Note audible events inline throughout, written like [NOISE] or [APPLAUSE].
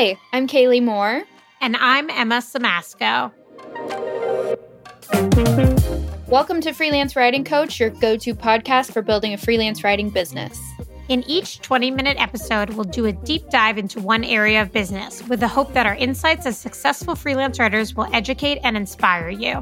Hi, I'm Kaylee Moore. And I'm Emma Samasco. Welcome to Freelance Writing Coach, your go to podcast for building a freelance writing business. In each 20 minute episode, we'll do a deep dive into one area of business with the hope that our insights as successful freelance writers will educate and inspire you.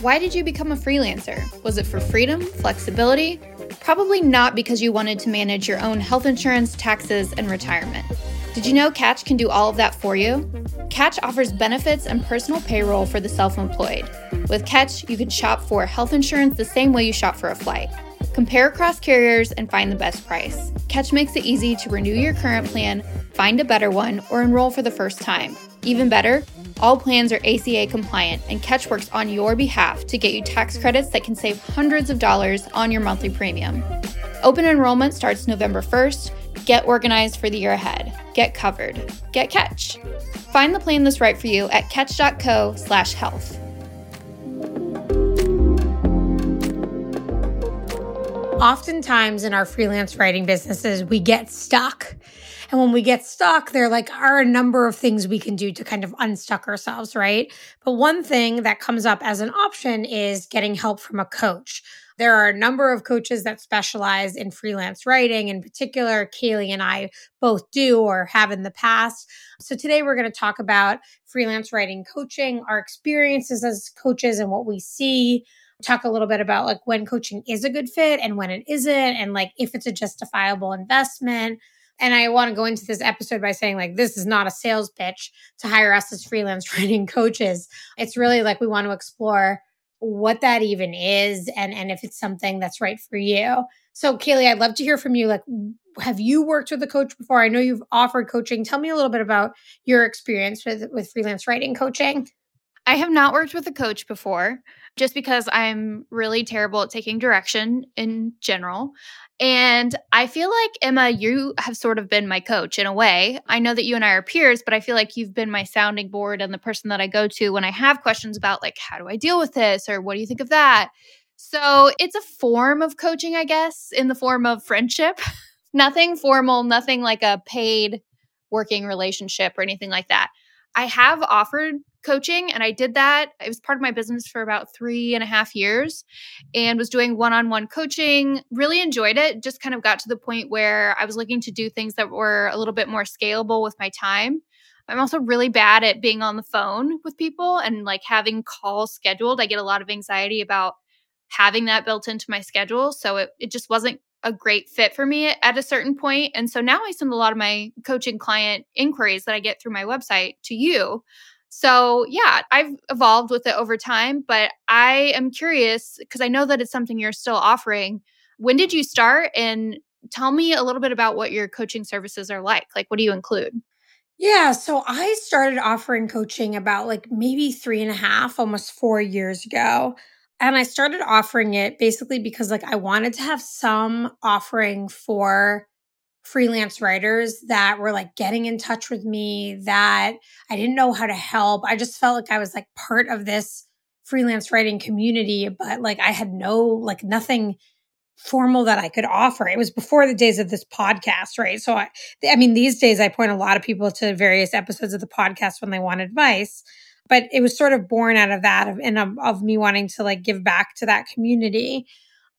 Why did you become a freelancer? Was it for freedom, flexibility? Probably not because you wanted to manage your own health insurance, taxes, and retirement. Did you know Catch can do all of that for you? Catch offers benefits and personal payroll for the self employed. With Catch, you can shop for health insurance the same way you shop for a flight. Compare across carriers and find the best price. Catch makes it easy to renew your current plan, find a better one, or enroll for the first time. Even better, all plans are ACA compliant, and Catch works on your behalf to get you tax credits that can save hundreds of dollars on your monthly premium. Open enrollment starts November 1st. Get organized for the year ahead. Get covered. Get Catch. Find the plan that's right for you at catch.co/health. Oftentimes in our freelance writing businesses, we get stuck. And when we get stuck, there like are a number of things we can do to kind of unstuck ourselves, right? But one thing that comes up as an option is getting help from a coach. There are a number of coaches that specialize in freelance writing. In particular, Kaylee and I both do or have in the past. So today we're going to talk about freelance writing coaching, our experiences as coaches and what we see. Talk a little bit about like when coaching is a good fit and when it isn't, and like if it's a justifiable investment. And I want to go into this episode by saying, like, this is not a sales pitch to hire us as freelance [LAUGHS] writing coaches. It's really like we want to explore what that even is and and if it's something that's right for you. So Kaylee, I'd love to hear from you. Like, have you worked with a coach before? I know you've offered coaching. Tell me a little bit about your experience with with freelance writing coaching. I have not worked with a coach before just because I'm really terrible at taking direction in general. And I feel like, Emma, you have sort of been my coach in a way. I know that you and I are peers, but I feel like you've been my sounding board and the person that I go to when I have questions about, like, how do I deal with this? Or what do you think of that? So it's a form of coaching, I guess, in the form of friendship. [LAUGHS] nothing formal, nothing like a paid working relationship or anything like that. I have offered coaching and I did that. It was part of my business for about three and a half years and was doing one on one coaching. Really enjoyed it. Just kind of got to the point where I was looking to do things that were a little bit more scalable with my time. I'm also really bad at being on the phone with people and like having calls scheduled. I get a lot of anxiety about having that built into my schedule. So it, it just wasn't a great fit for me at a certain point. And so now I send a lot of my coaching client inquiries that I get through my website to you. So, yeah, I've evolved with it over time, but I am curious because I know that it's something you're still offering. When did you start? And tell me a little bit about what your coaching services are like. Like, what do you include? Yeah, so I started offering coaching about like maybe three and a half, almost four years ago. And I started offering it basically because like I wanted to have some offering for freelance writers that were like getting in touch with me that I didn't know how to help. I just felt like I was like part of this freelance writing community, but like I had no, like nothing formal that I could offer. It was before the days of this podcast, right? So I, I mean, these days I point a lot of people to various episodes of the podcast when they want advice but it was sort of born out of that of, and of, of me wanting to like give back to that community.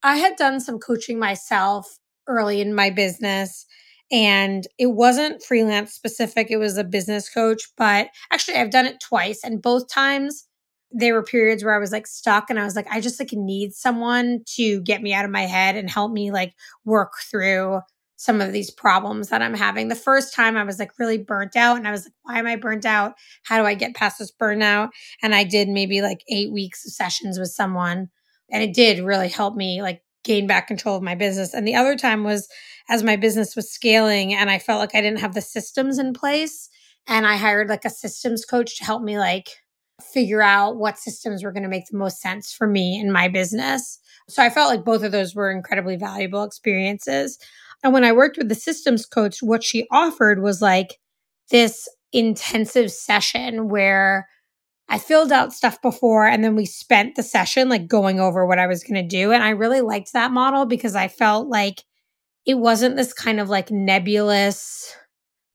I had done some coaching myself early in my business and it wasn't freelance specific it was a business coach but actually i've done it twice and both times there were periods where i was like stuck and i was like i just like need someone to get me out of my head and help me like work through some of these problems that I'm having. The first time I was like really burnt out and I was like, why am I burnt out? How do I get past this burnout? And I did maybe like eight weeks of sessions with someone and it did really help me like gain back control of my business. And the other time was as my business was scaling and I felt like I didn't have the systems in place. And I hired like a systems coach to help me like figure out what systems were going to make the most sense for me in my business. So I felt like both of those were incredibly valuable experiences. And when I worked with the systems coach, what she offered was like this intensive session where I filled out stuff before and then we spent the session like going over what I was going to do. And I really liked that model because I felt like it wasn't this kind of like nebulous,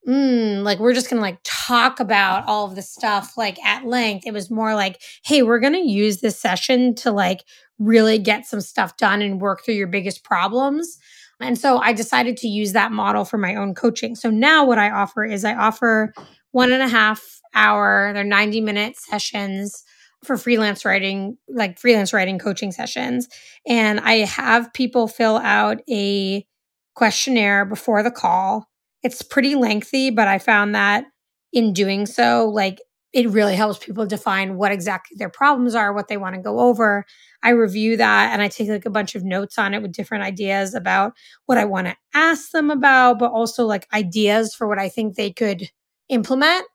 mm, like we're just going to like talk about all of the stuff like at length. It was more like, hey, we're going to use this session to like really get some stuff done and work through your biggest problems. And so I decided to use that model for my own coaching. So now what I offer is I offer one and a half hour, they're 90 minute sessions for freelance writing, like freelance writing coaching sessions. And I have people fill out a questionnaire before the call. It's pretty lengthy, but I found that in doing so, like it really helps people define what exactly their problems are, what they want to go over. I review that and I take like a bunch of notes on it with different ideas about what I want to ask them about, but also like ideas for what I think they could implement.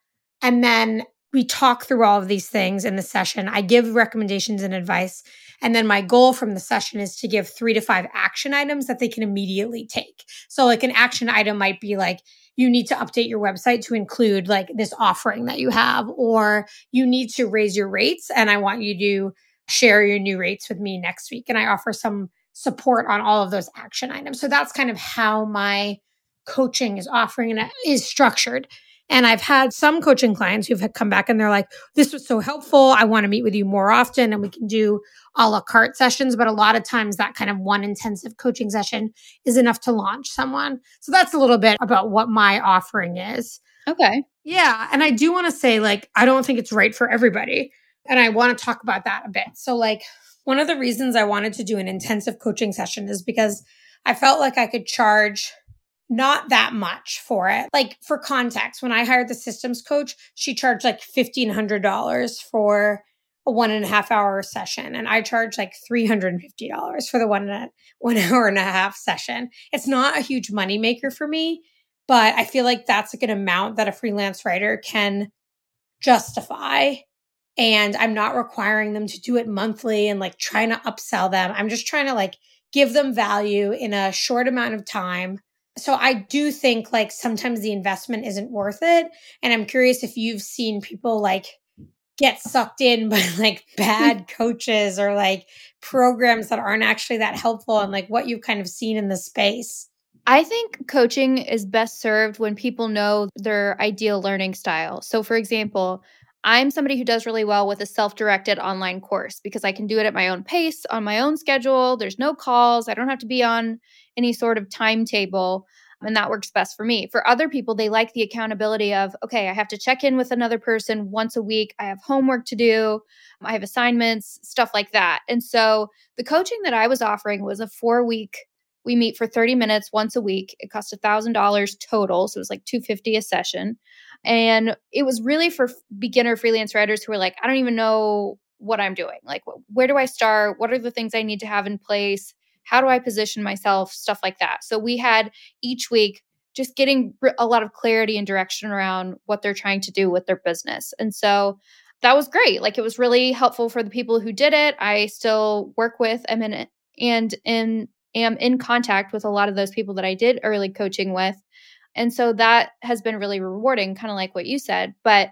And then we talk through all of these things in the session. I give recommendations and advice. And then my goal from the session is to give three to five action items that they can immediately take. So, like, an action item might be like, you need to update your website to include like this offering that you have, or you need to raise your rates. And I want you to share your new rates with me next week. And I offer some support on all of those action items. So, that's kind of how my coaching is offering and is structured. And I've had some coaching clients who've come back and they're like, this was so helpful. I want to meet with you more often and we can do a la carte sessions. But a lot of times that kind of one intensive coaching session is enough to launch someone. So that's a little bit about what my offering is. Okay. Yeah. And I do want to say, like, I don't think it's right for everybody. And I want to talk about that a bit. So, like, one of the reasons I wanted to do an intensive coaching session is because I felt like I could charge not that much for it. Like for context, when I hired the systems coach, she charged like $1,500 for a one and a half hour session. And I charge like $350 for the one, and a, one [LAUGHS] hour and a half session. It's not a huge money maker for me, but I feel like that's like an amount that a freelance writer can justify. And I'm not requiring them to do it monthly and like trying to upsell them. I'm just trying to like give them value in a short amount of time so I do think like sometimes the investment isn't worth it. And I'm curious if you've seen people like get sucked in [LAUGHS] by like bad [LAUGHS] coaches or like programs that aren't actually that helpful and like what you've kind of seen in the space. I think coaching is best served when people know their ideal learning style. So, for example, I'm somebody who does really well with a self directed online course because I can do it at my own pace, on my own schedule. There's no calls. I don't have to be on any sort of timetable. And that works best for me. For other people, they like the accountability of, okay, I have to check in with another person once a week. I have homework to do. I have assignments, stuff like that. And so the coaching that I was offering was a four week, we meet for 30 minutes once a week. It cost $1,000 total. So it was like 250 a session. And it was really for beginner freelance writers who were like, I don't even know what I'm doing. Like, where do I start? What are the things I need to have in place? How do I position myself? Stuff like that. So we had each week just getting a lot of clarity and direction around what they're trying to do with their business. And so that was great. Like it was really helpful for the people who did it. I still work with am in and in am in contact with a lot of those people that I did early coaching with. And so that has been really rewarding, kind of like what you said. But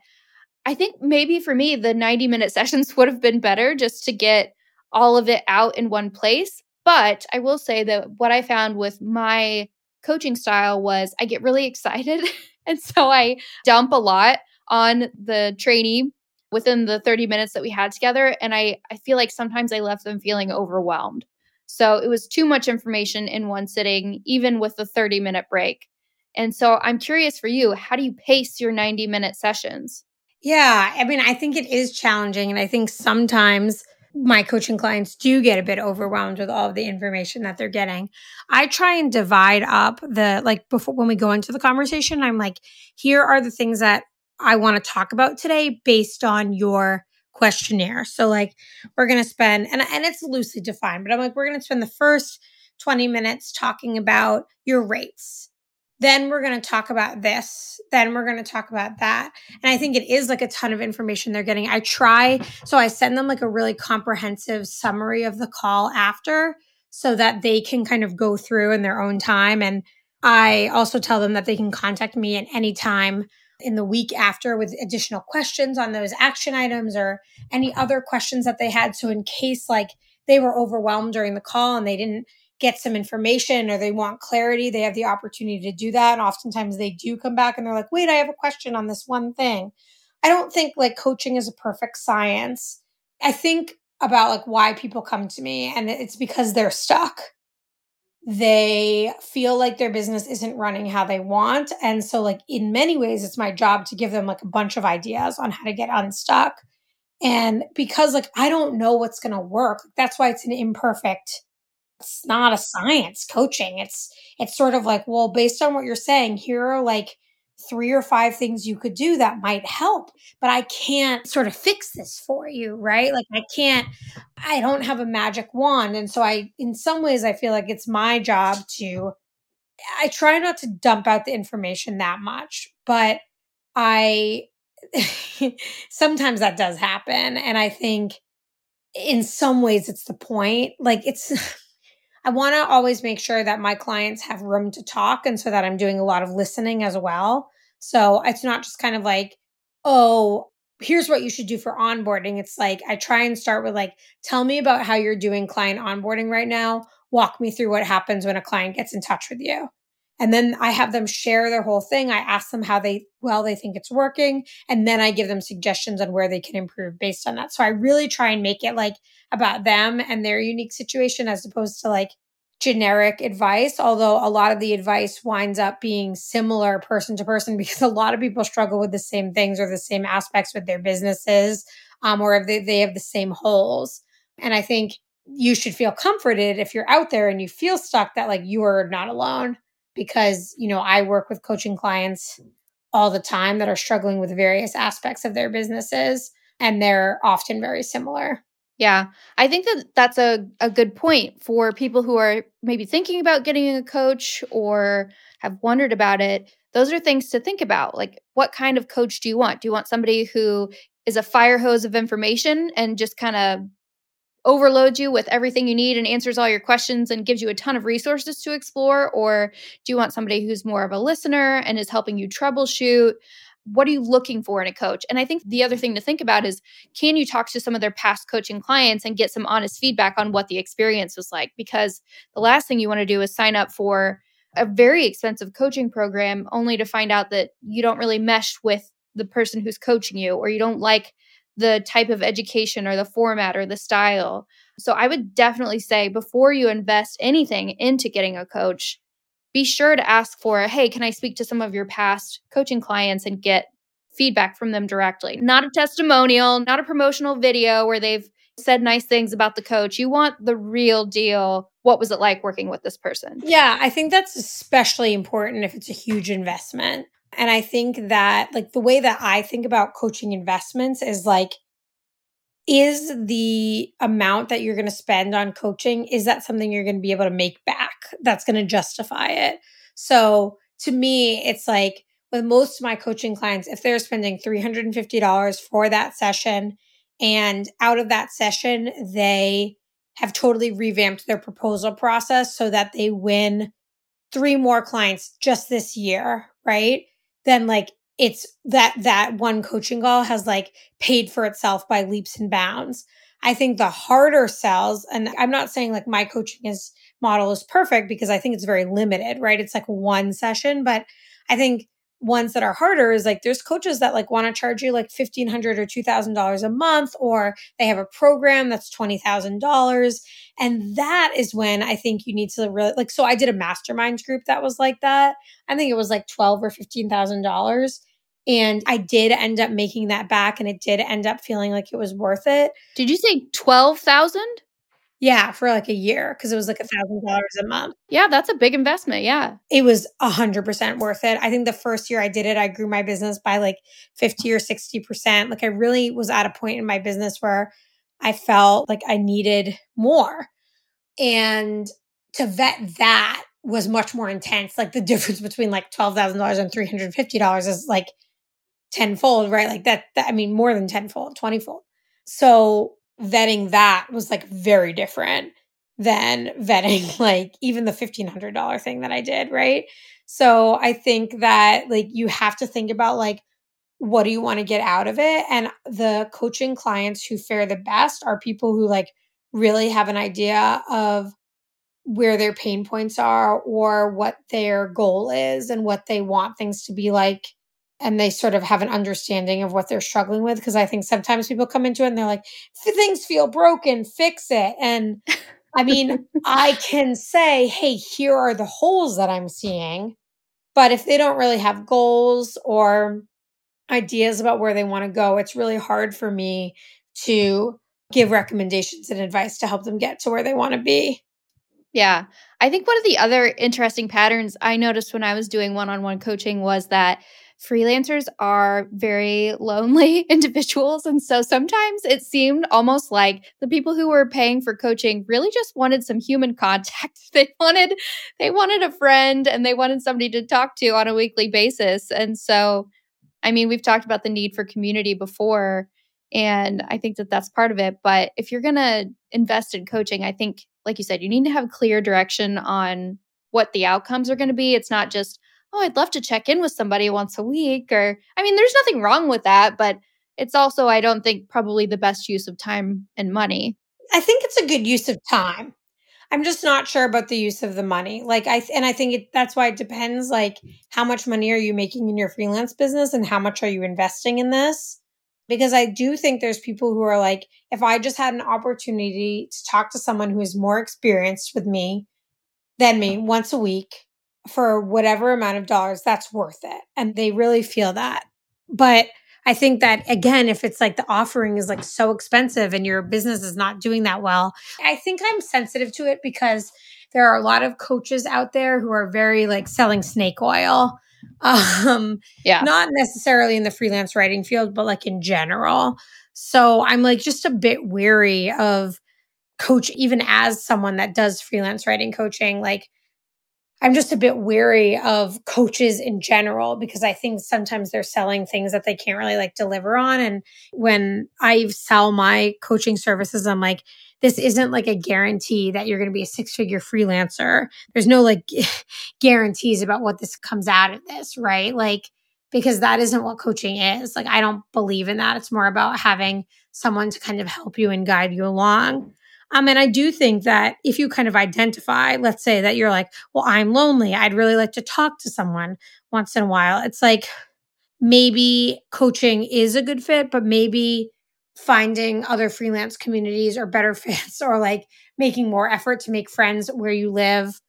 I think maybe for me, the 90 minute [LAUGHS] sessions would have been better just to get all of it out in one place. But I will say that what I found with my coaching style was I get really [LAUGHS] excited. and so I dump a lot on the trainee within the 30 minutes that we had together. And I, I feel like sometimes I left them feeling overwhelmed. So it was too much information in one sitting, even with the 30 minute break. And so I'm curious for you, how do you pace your 90 minute sessions? Yeah, I mean, I think it is challenging. And I think sometimes my coaching clients do get a bit overwhelmed with all of the information that they're getting. I try and divide up the like before when we go into the conversation, I'm like, here are the things that I want to talk about today based on your questionnaire. So like we're going to spend and and it's loosely defined, but I'm like we're going to spend the first 20 minutes talking about your rates then we're going to talk about this then we're going to talk about that. And i think it is like a ton of information they're getting. I try so i send them like a really comprehensive summary of the call after so that they can kind of go through in their own time. And i also tell them that they can contact me at any time in the week after with additional questions on those action items or any other questions that they had. So in case like they were overwhelmed during the call and they didn't get some information or they want clarity, they have the opportunity to do that. And oftentimes they do come back and they're like, wait, I have a question on this one thing. I don't think like coaching is a perfect science. I think about like why people come to me and it's because they're stuck. They feel like their business isn't running how they want. And so like in many ways it's my job to give them like a bunch of ideas on how to get unstuck. And because like I don't know what's going to work, that's why it's an imperfect it's not a science coaching. It's it's sort of like, well, based on what you're saying, here are like three or five things you could do that might help, but I can't sort of fix this for you, right? Like I can't I don't have a magic wand and so I in some ways I feel like it's my job to I try not to dump out the information that much, but I [LAUGHS] sometimes that does happen and I think in some ways it's the point. Like it's [LAUGHS] I want to always make sure that my clients have room to talk and so that I'm doing a lot of listening as well. So it's not just kind of like, oh, here's what you should do for onboarding. It's like I try and start with like, tell me about how you're doing client onboarding right now. Walk me through what happens when a client gets in touch with you. And then I have them share their whole thing. I ask them how they well they think it's working, and then I give them suggestions on where they can improve based on that. So I really try and make it like about them and their unique situation as opposed to like generic advice, although a lot of the advice winds up being similar person to person [LAUGHS] because a lot of people struggle with the same things or the same aspects with their businesses, um, or if they, they have the same holes. And I think you should feel comforted if you're out there and you feel stuck that like you are not alone because, you know, I work with coaching clients all the time that are struggling with various aspects of their businesses and they're often very similar. Yeah, I think that that's a, a good point for people who are maybe thinking about getting a coach or have wondered about it. Those are things to think about. Like, what kind of coach do you want? Do you want somebody who is a fire hose of information and just kind of overloads you with everything you need and answers all your questions and gives you a ton of resources to explore? Or do you want somebody who's more of a listener and is helping you troubleshoot? what are you looking for in a coach? And I think the other thing to think about is can you talk to some of their past coaching clients and get some honest feedback on what the experience was like? Because the last thing you want to do is sign up for a very expensive coaching program only to find out that you don't really mesh with the person who's coaching you or you don't like the type of education or the format or the style. So I would definitely say before you invest anything into getting a coach, be sure to ask for, hey, can I speak to some of your past coaching clients and get feedback from them directly? Not a testimonial, not a promotional video where they've said nice things about the coach. You want the real deal. What was it like working with this person? Yeah, I think that's especially important if it's a huge investment. And I think that, like, the way that I think about coaching investments is like, is the amount that you're going to spend on coaching is that something you're going to be able to make back that's going to justify it? So to me it's like with most of my coaching clients if they're spending $350 for that session and out of that session they have totally revamped their proposal process so that they win three more clients just this year right then like it's that that one coaching call has like paid for itself by leaps and bounds. I think the harder sells, and I'm not saying like my coaching is model is perfect because I think it's very limited, right? It's like one session, but I think ones that are harder is like there's coaches that like want to charge you like 1500 or $2000 a month or they have a program that's $20000 and that is when i think you need to really like so i did a masterminds group that was like that i think it was like 12 or $15000 and I did end up making that back and it did end up feeling like it was worth it. Did you say 12,000? Yeah, for like a year because it was like a thousand dollars a month. Yeah, that's a big investment. Yeah. It was a hundred percent worth it. I think the first year I did it, I grew my business by like 50 or 60%. Like I really was at a point in my business where I felt like I needed more. And to vet that was much more intense. Like the [LAUGHS] difference between like $12,000 and $350 is like tenfold, right? Like that, that I mean, more than tenfold, twentyfold. So vetting that was like very different than vetting [LAUGHS] like even the $1,500 thing that I did, right? So I think that like you have to think about like, what do you want to get out of it? And the coaching clients who fare the best are people who like really have an idea of where their pain points are or what their goal is and what they want things to be like and they sort of have an understanding of what they're struggling with because i think sometimes people come into it and they're like things feel broken fix it and i mean [LAUGHS] i can say hey here are the holes that i'm seeing but if they don't really have goals or ideas about where they want to go it's really hard for me to give recommendations and advice to help them get to where they want to be yeah. I think one of the other interesting patterns I noticed when I was doing one on one coaching was that freelancers are very lonely [LAUGHS] individuals. And so sometimes it seemed almost like the people who were paying for coaching really just wanted some human contact. [LAUGHS] They wanted, they wanted a friend and they wanted somebody to talk to on a weekly basis. And so, I mean, we've talked about the need for community before. And I think that that's part of it. But if you're going to invest in coaching, I think like you said, you need to have clear direction on what the outcomes are going to be. It's not just, oh, I'd love to check in with somebody once a week. Or, I mean, there's nothing wrong with that, but it's also, I don't think, probably the best use of time and money. I think it's a good use of time. I'm just not sure about the use of the money. Like I and I think it, that's why it depends like how much money are you making in your freelance business and how much are you investing in this? because I do think there's people who are like, if I just had an opportunity to talk to someone who is more experienced with me than me once a week for whatever amount of dollars, that's worth it. And they really feel that. But I think that again, if it's like the offering is like so expensive and your business is not doing that well, I think I'm sensitive to it because there are a lot of coaches out there who are very like selling snake oil [LAUGHS] um yeah not necessarily in the freelance writing field but like in general so i'm like just a bit weary of coach even as someone that does freelance writing coaching like i'm just a bit weary of coaches in general because i think sometimes they're selling things that they can't really like deliver on and when i sell my coaching services i'm like this isn't like a guarantee that you're going to be a six figure freelancer. There's no like [LAUGHS] guarantees about what this comes out of this, right? Like, because that isn't what coaching is. Like, I don't believe in that. It's more about having someone to kind of help you and guide you along. Um, and I do think that if you kind of identify, let's say that you're like, well, I'm lonely. I'd really like to talk to someone once in a while. It's like maybe coaching is a good fit, but maybe finding other freelance communities or better [LAUGHS] fits or like making more effort to make friends where you live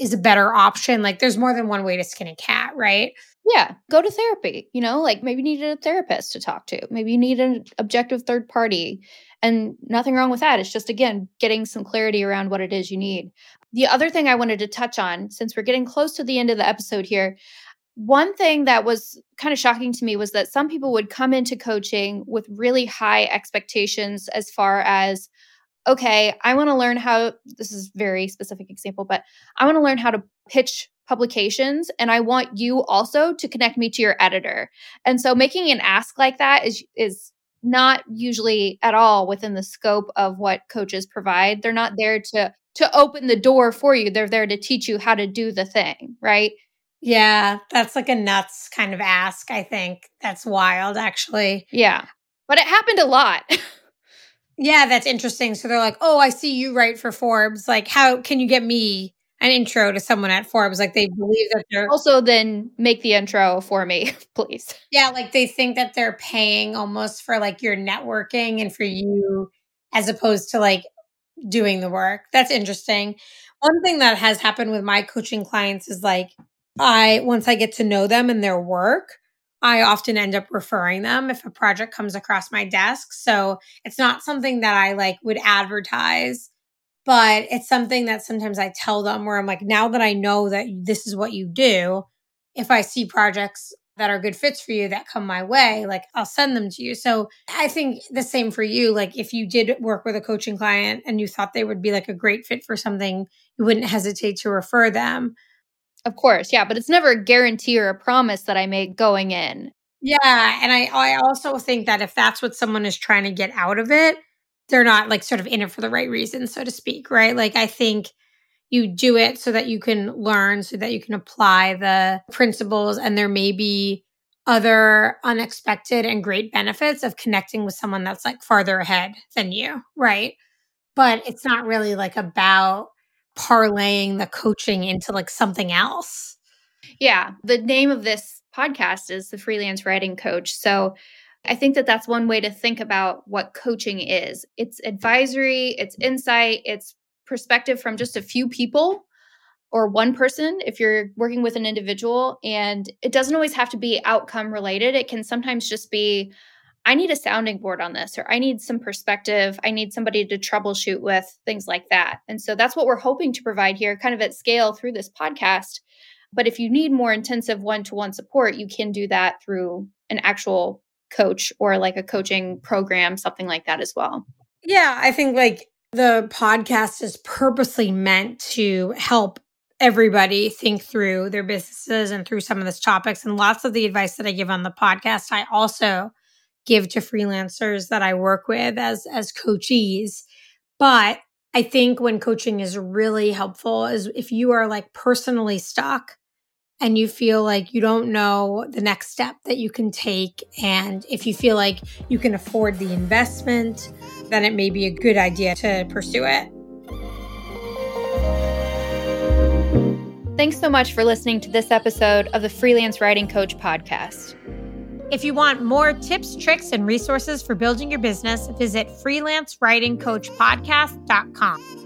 is a better option. Like there's more than one way to skin a cat, right? Yeah, go to therapy. You know, like maybe you need a therapist to talk to. Maybe you need an objective third party. And nothing wrong with that. It's just, again, getting some clarity around what it is you need. The other thing I wanted to touch on, since we're getting close to the end of the episode here, one thing that was kind of shocking to me was that some people would come into coaching with really high expectations as far as okay i want to learn how this is very specific example but i want to learn how to pitch publications and i want you also to connect me to your editor and so making an ask like that is is not usually at all within the scope of what coaches provide they're not there to to open the door for you they're there to teach you how to do the thing right yeah, that's like a nuts kind of ask, I think. That's wild, actually. Yeah. But it happened a lot. [LAUGHS] yeah, that's interesting. So they're like, oh, I see you write for Forbes. Like, how can you get me an intro to someone at Forbes? Like, they believe that they're. Also, then make the intro for me, [LAUGHS] please. Yeah, like they think that they're paying almost for like your networking and for you as opposed to like doing the work. That's interesting. One thing that has happened with my coaching clients is like, I, once I get to know them and their work, I often end up referring them if a project comes across my desk. So it's not something that I like would advertise, but it's something that sometimes I tell them where I'm like, now that I know that this is what you do, if I see projects that are good fits for you that come my way, like I'll send them to you. So I think the same for you. Like if you did work with a coaching client and you thought they would be like a great fit for something, you wouldn't hesitate to refer them. Of course, yeah, but it's never a guarantee or a promise that I make going in. Yeah, and I I also think that if that's what someone is trying to get out of it, they're not like sort of in it for the right reasons, so to speak, right? Like I think you do it so that you can learn, so that you can apply the principles, and there may be other unexpected and great benefits of connecting with someone that's like farther ahead than you, right? But it's not really like about parlaying the coaching into like something else. Yeah. The name of this podcast is the freelance writing coach. So I think that that's one way to think about what coaching is. It's advisory, it's insight, it's perspective from just a few people or one person if you're working with an individual. And it doesn't always have to be outcome related. It can sometimes just be, I need a sounding board on this, or I need some perspective. I need somebody to troubleshoot with, things like that. And so that's what we're hoping to provide here, kind of at scale through this podcast. But if you need more intensive one to one support, you can do that through an actual coach or like a coaching program, something like that as well. Yeah, I think like the podcast is purposely meant to help everybody think through their businesses and through some of these topics. And lots of the advice that I give on the podcast, I also give to freelancers that I work with as as coachees. But I think when coaching is really helpful is if you are like personally stuck and you feel like you don't know the next step that you can take. And if you feel like you can afford the investment, then it may be a good idea to pursue it. Thanks so much for listening to this episode of the Freelance Writing Coach podcast. If you want more tips, tricks, and resources for building your business, visit freelancewritingcoachpodcast.com.